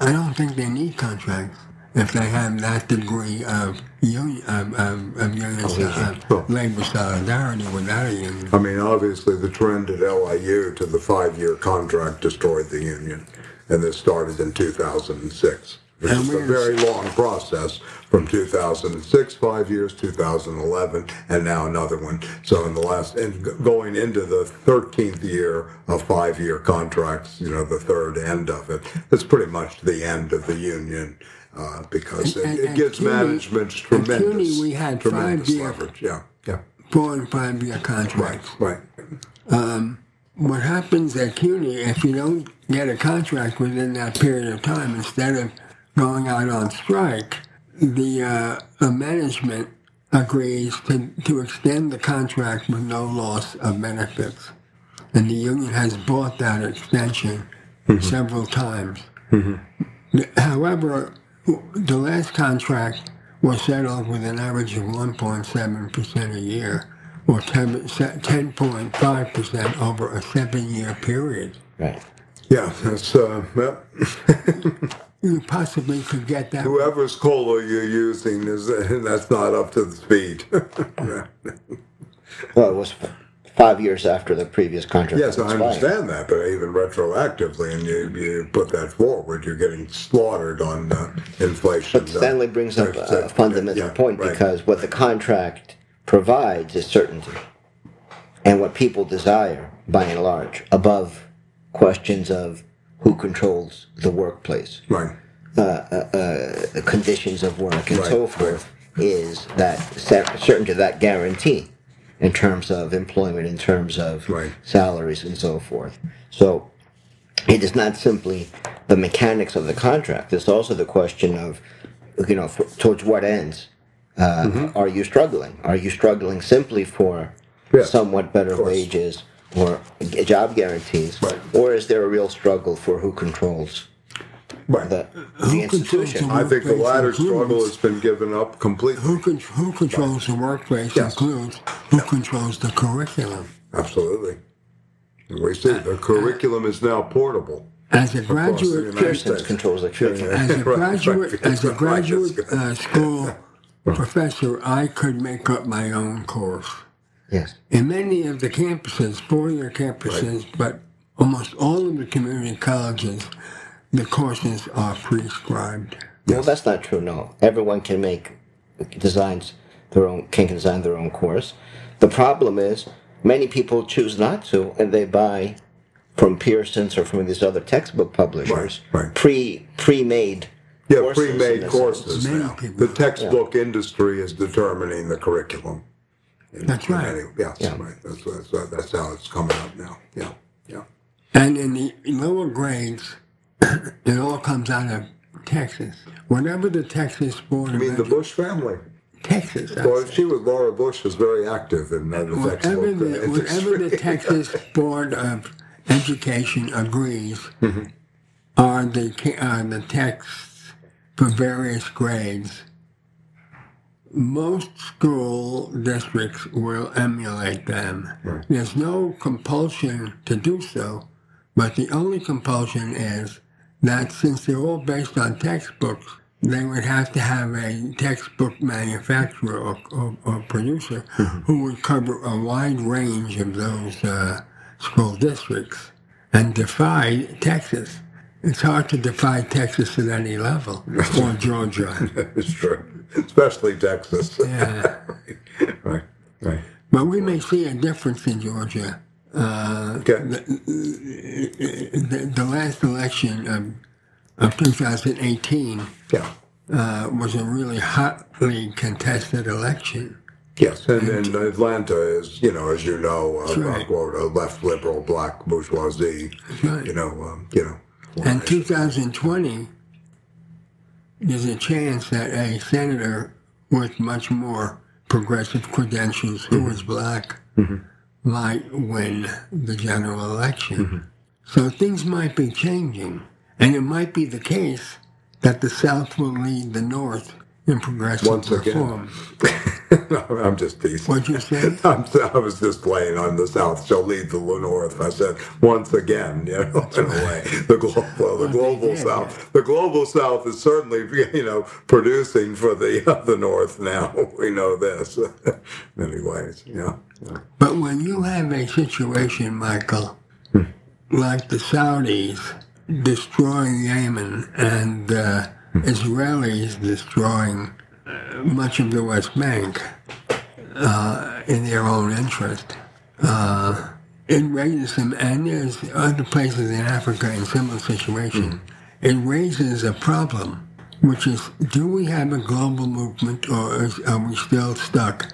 I don't think they need contracts if they have that degree of union, of, of, of union, Cohesion. uh, labor solidarity without a union. I mean, obviously, the trend at LIU to the five-year contract destroyed the union, and this started in 2006. Which And is a very long process from 2006, five years, 2011, and now another one. So in the last, and going into the 13th year of five-year contracts, you know, the third end of it, it's pretty much the end of the union uh, because it, And- it and gives CUNY management at tremendous, CUNY we had tremendous five-year- leverage. Yeah, yeah, Four and five year contracts. right. right. What happens at CUNY if you don't get a contract within that period of time, instead of going out on strike, the, uh, the management agrees to, to extend the contract with no loss of benefits. And the union has bought that extension several times. However, the last contract was settled with an average of 1.7% a year, or 10.5% over a seven-year period. Right. Yeah, that's uh, well, You possibly could get that. whoever's cola you're using is that's not up to the speed. Well, it was f- five years after the previous contract. yes, I understand that, but even retroactively, and you, you put that forward, you're getting slaughtered on uh, inflation. But Stanley brings up a fundamental yeah, point right. because what the contract provides is certainty, and what people desire, by and large, above questions of who controls the workplace, right, the conditions of work, and Right, so forth, is that cer- certainty, that guarantee, in terms of employment, in terms of Right. salaries, and so forth. So it is not simply the mechanics of the contract. It's also the question of, you know, f- towards what ends uh, are you struggling? Are you struggling simply for Yes, somewhat better wages or job guarantees, Right. or is there a real struggle for who controls right. the, Who the institution? the I think the latter struggle has been given up completely. Who, con- who controls the workplace Yes. includes who controls the curriculum. Absolutely. And we see the curriculum is now portable. As a across the graduate, Pearson controls the curriculum. as a graduate, right. as a graduate uh, school professor, I could make up my own course. Yes. In many of the campuses, four-year campuses, but almost all of the community colleges, the courses are prescribed. Well, that's not true. No, everyone can make designs their own can design their own course. The problem is many people choose not to, and they buy from Pearson's or from these other textbook publishers Right, right. pre pre-made Yeah, courses pre-made courses Many now. people- The textbook industry is determining the curriculum. That's right. Anyway, yes, Yeah. right. That's, that's, that's how it's coming up now. Yeah, yeah. And in the lower grades, it all comes out of Texas. Whenever the Texas Board I mean, the Bush family. Texas, Well, she was Laura Bush was very active in that the whatever the, uh, whatever the. Texas Board of Education agrees Mm-hmm. are the the texts for various grades. Most school districts will emulate them. There's no compulsion to do so, but the only compulsion is that since they're all based on textbooks, they would have to have a textbook manufacturer or, or, or producer who would cover a wide range of those uh, school districts and defy Texas. It's hard to defy Texas at any level, or Georgia. it's true, especially Texas. Yeah. right, right. But we may see a difference in Georgia. Uh, Okay. the, the last election of, of 2018 Yeah. uh, was a really hotly contested election. Yes, and, and Atlanta is, you know, as you know, uh, right. quote, a left liberal black bourgeoisie. right. You know, um, you know. And 2020, there's a chance that a senator with much more progressive credentials who is black might win the general election. Mm-hmm. So things might be changing. And it might be the case that the South will lead the North in progressive Once again. reform. I'm just teasing. What'd you say? I'm, I was just playing on the South shall lead the North. I said once again, you know, in a way, the global, well, the global did, South, the global South is certainly, you know, producing for the uh, the North now. We know this, many ways. Yeah, yeah. But when you have a situation, Michael, like the Saudis destroying Yemen and uh, Israelis destroying uh, much of the West Bank uh, in their own interest, uh, it raises them, and there's other places in Africa in similar situations. It raises a problem, which is: Do we have a global movement, or is, are we still stuck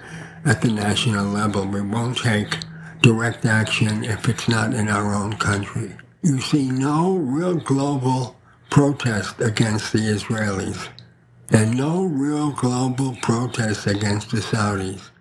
at the national level? We won't take direct action if it's not in our own country. You see no real global protest against the Israelis, and no real global protest against the Saudis.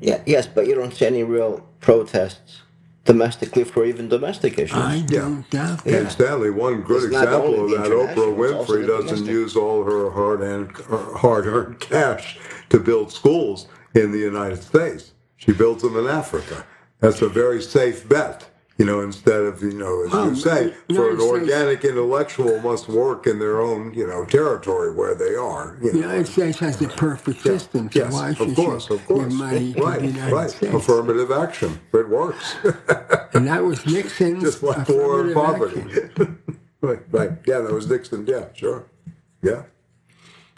Yeah, yes, but you don't see any real protests domestically for even domestic issues. I don't doubt And. Stanley, one good It's example of that, Oprah international, it's also Winfrey doesn't domestic. use all her hard-earned, uh, hard-earned cash to build schools in the United States. She builds them in Africa. That's a very safe bet. You know, instead of you know, as Well, you say, the for an States- organic intellectual must work in their own you know territory where they are. You The know. United States has the perfect system, so Yes, why of course, of course. money right, the United right. States? Affirmative action. It works. And that was Nixon's just like affirmative poverty. right, right. Yeah, that was Nixon. Yeah, sure. Yeah.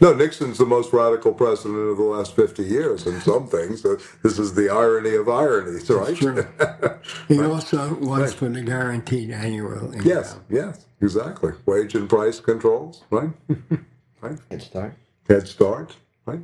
No, Nixon's the most radical president of the last 50 years in some things. This is the irony of ironies, right? True. He also was for the guaranteed annual income. yes, yes, exactly. Wage and price controls, right? right. Head start. Head start, right?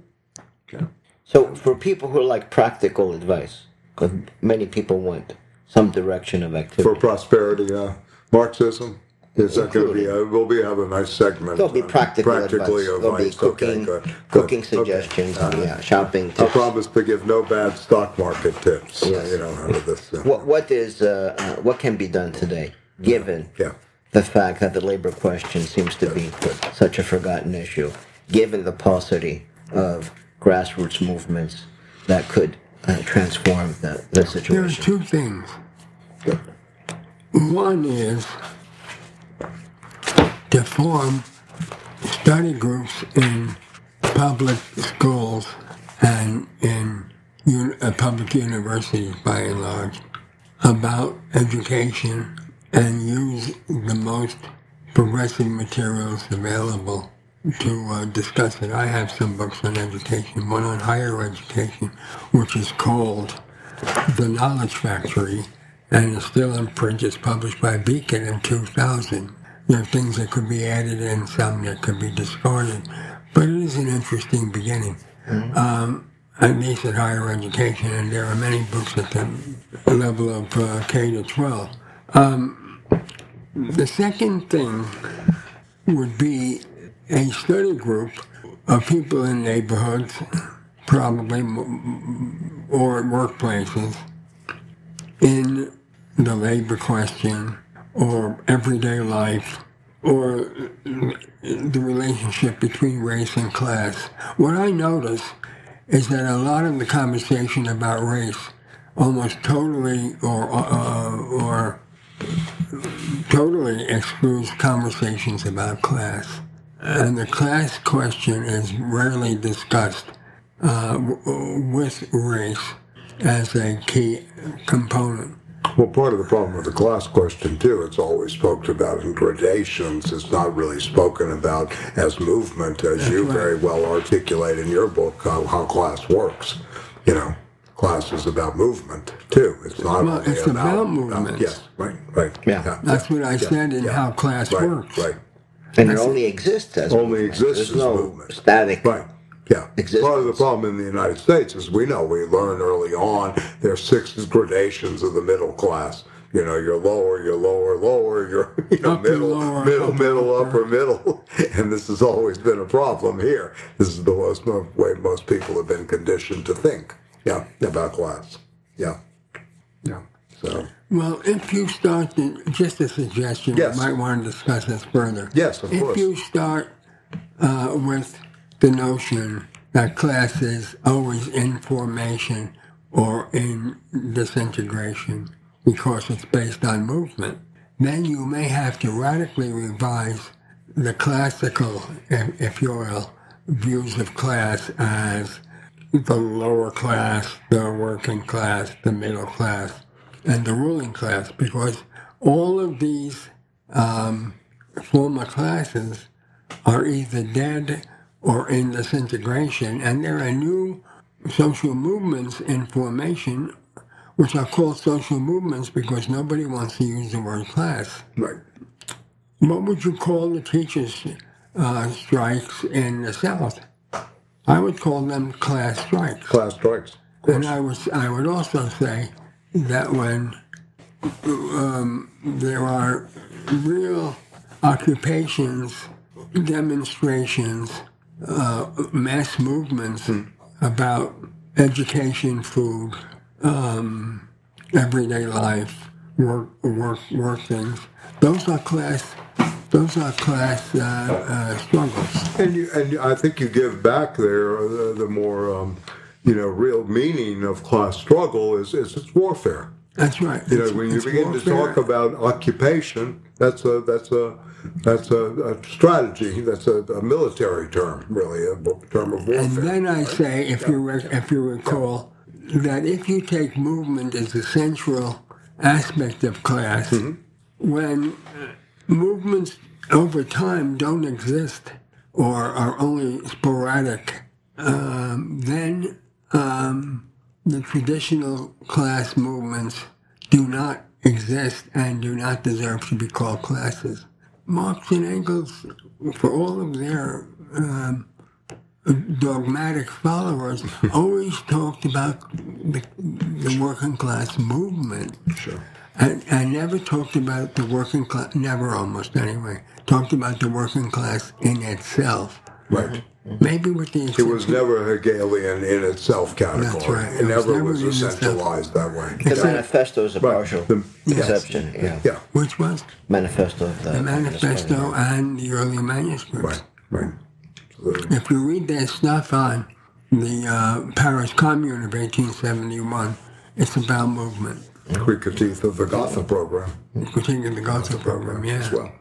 Yeah. So for people who like practical advice, because many people want some direction of activity. For prosperity, uh, Marxism. Is that going to be? A, we'll be have a nice segment. There'll be on practical practically advice. There'll be advice. Okay, cooking, good, good. cooking Okay. suggestions, Uh, yeah, shopping I promise to give no bad stock market tips. Yes. You know, out of this. uh, What what is uh, uh, what can be done today, given Yeah. the fact that the labor question seems to be such a forgotten issue, given the paucity of grassroots movements that could uh, transform the, the situation. There's situation? two things. One is to form study groups in public schools and in un- uh, public universities by and large about education and use the most progressive materials available to uh, discuss it. I have some books on education, one on higher education, which is called The Knowledge Factory, and it's still in print. It's published by Beacon in 2000. There are things that could be added and some that could be discarded, but it is an interesting beginning. Um, at least at higher education, and there are many books at the level of uh, K to 12. Um, the second thing would be a study group of people in neighborhoods, probably, or at workplaces, in the labor question, or everyday life, or the relationship between race and class. What I notice is that a lot of the conversation about race almost totally or uh, or totally excludes conversations about class. And the class question is rarely discussed uh, with race as a key component. Well, part of the problem with the class question too, it's always spoken about in gradations. It's not really spoken about as movement, as you right. very well articulate in your book how, how class works. You know, class is about movement too. It's not Well, only it's about movements. yes, right, right. Yeah. That's what I yeah, said in yeah. how class right, works. Right, And it only exists as Only movement. exists There's as no movement. static. right. Yeah. Existence. Part of the problem in the United States is we know we learn early on there are six gradations of the middle class. You know, you're lower, you're lower, lower, you're you know, middle, lower, middle, upper, middle, upper. upper, middle, and this has always been a problem here. This is the most, way most people have been conditioned to think. Yeah, about class. Yeah. Yeah. So Well, if you start, to, just a suggestion, Yes. you might want to discuss this further. Yes, of if course. If you start uh, with the notion that class is always in formation or in disintegration because it's based on movement, then you may have to radically revise the classical, if, if you will, views of class as the lower class, the working class, the middle class, and the ruling class, because all of these um, former classes are either dead or in disintegration, and there are new social movements in formation, which are called social movements because nobody wants to use the word class. right. What would you call the teachers' uh, strikes in the South? I would call them class strikes. Class strikes. And I was I would also say that when um, there are real occupations, demonstrations, uh, mass movements about education, food, um, everyday life, work, work, work things. Those are class. Those are class uh, uh, struggles. And you, and I think you give back there uh, the, the more, um, you know, real meaning of class struggle is, is it's warfare. That's right. You know, It's- when you begin to talk about occupation, that's a that's a that's a, a strategy. That's a, a military term, really, a term of warfare. And then I say, if you re- if you recall, that if you take movement as a central aspect of class, Mm-hmm. when uh, movements over time don't exist or are only sporadic, um, then um, the traditional class movements do not exist and do not deserve to be called classes. Marx and Engels, for all of their um, dogmatic followers always talked about the, the working class movement. Sure. And, and never talked about the working class, never almost anyway, talked about the working class in itself. Right. Maybe with the It was never Hegelian in itself category. That's right. It, It was never never was in essentialized that way. The manifesto is a Right. partial The- yes. Yeah. Yeah. which was Manifesto of the, the manifesto Party. and the early manuscripts. Right. Right. Absolutely. If you read their stuff on the uh, Paris Commune of 1871, it's about movement. Critique of the Gotha program. Critique of the Gotha program, yeah. as well.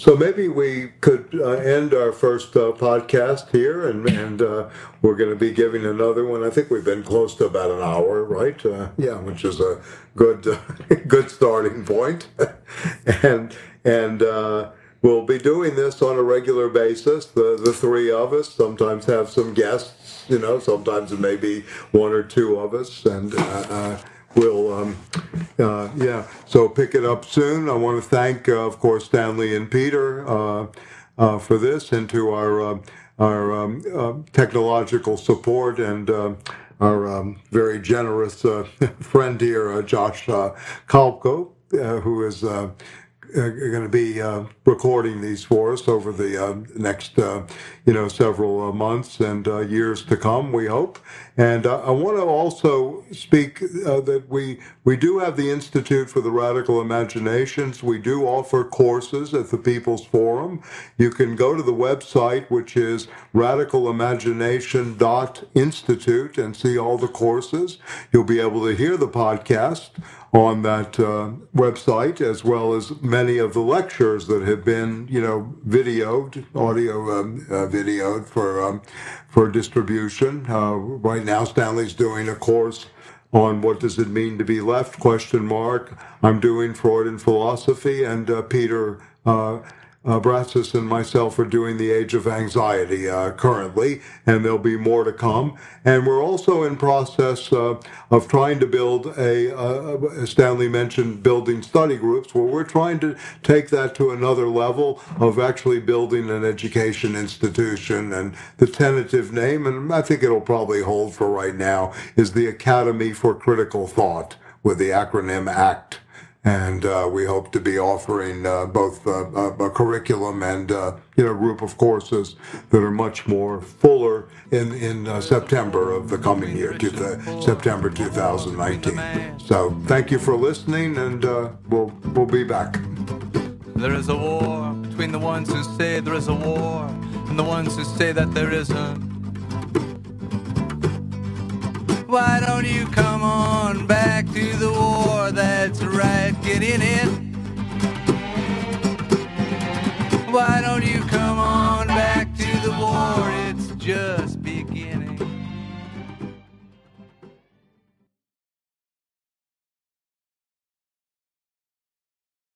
So maybe we could uh, end our first uh, podcast here, and, and uh, we're going to be giving another one. I think we've been close to about an hour, right? Uh, yeah, which is a good good starting point. and and uh, we'll be doing this on a regular basis. The the three of us sometimes have some guests. You know, sometimes it may be one or two of us, and. We'll, um, uh, yeah. So pick it up soon. I want to thank, uh, of course, Stanley and Peter uh, uh, for this, and to our uh, our um, uh, technological support and our um, very generous friend here, Josh uh, Kalko, who is. Uh, going to be uh, recording these for us over the uh, next, uh, you know, several uh, months and uh, years to come. We hope, and I want to also speak that we we do have the Institute for the Radical Imaginations. We do offer courses at the People's Forum. You can go to the website, which is radicalimagination.institute, and see all the courses. You'll be able to hear the podcast on that uh, website, as well as many of the lectures that have been, you know, videoed, audio um, uh, videoed for um, for distribution. Uh, right now, Stanley's doing a course on what does it mean to be left? Question mark. I'm doing Freud and philosophy, and uh, Peter. Uh, and myself are doing the Age of Anxiety uh, currently, and there'll be more to come. And we're also in process uh, of trying to build a, uh, as Stanley mentioned, building study groups, where we're trying to take that to another level of actually building an education institution. And the tentative name, and I think it'll probably hold for right now, is the Academy for Critical Thought, with the acronym ACT. And uh, we hope to be offering uh, both uh, a, a curriculum and uh, you know group of courses that are much more fuller in in uh, September of the coming year, to the, September 2019. So thank you for listening, and uh, we'll we'll be back. There is a war between the ones who say there is a war and the ones who say that there isn't. Why don't you come on back to the war? That's right, get in it. Why don't you come?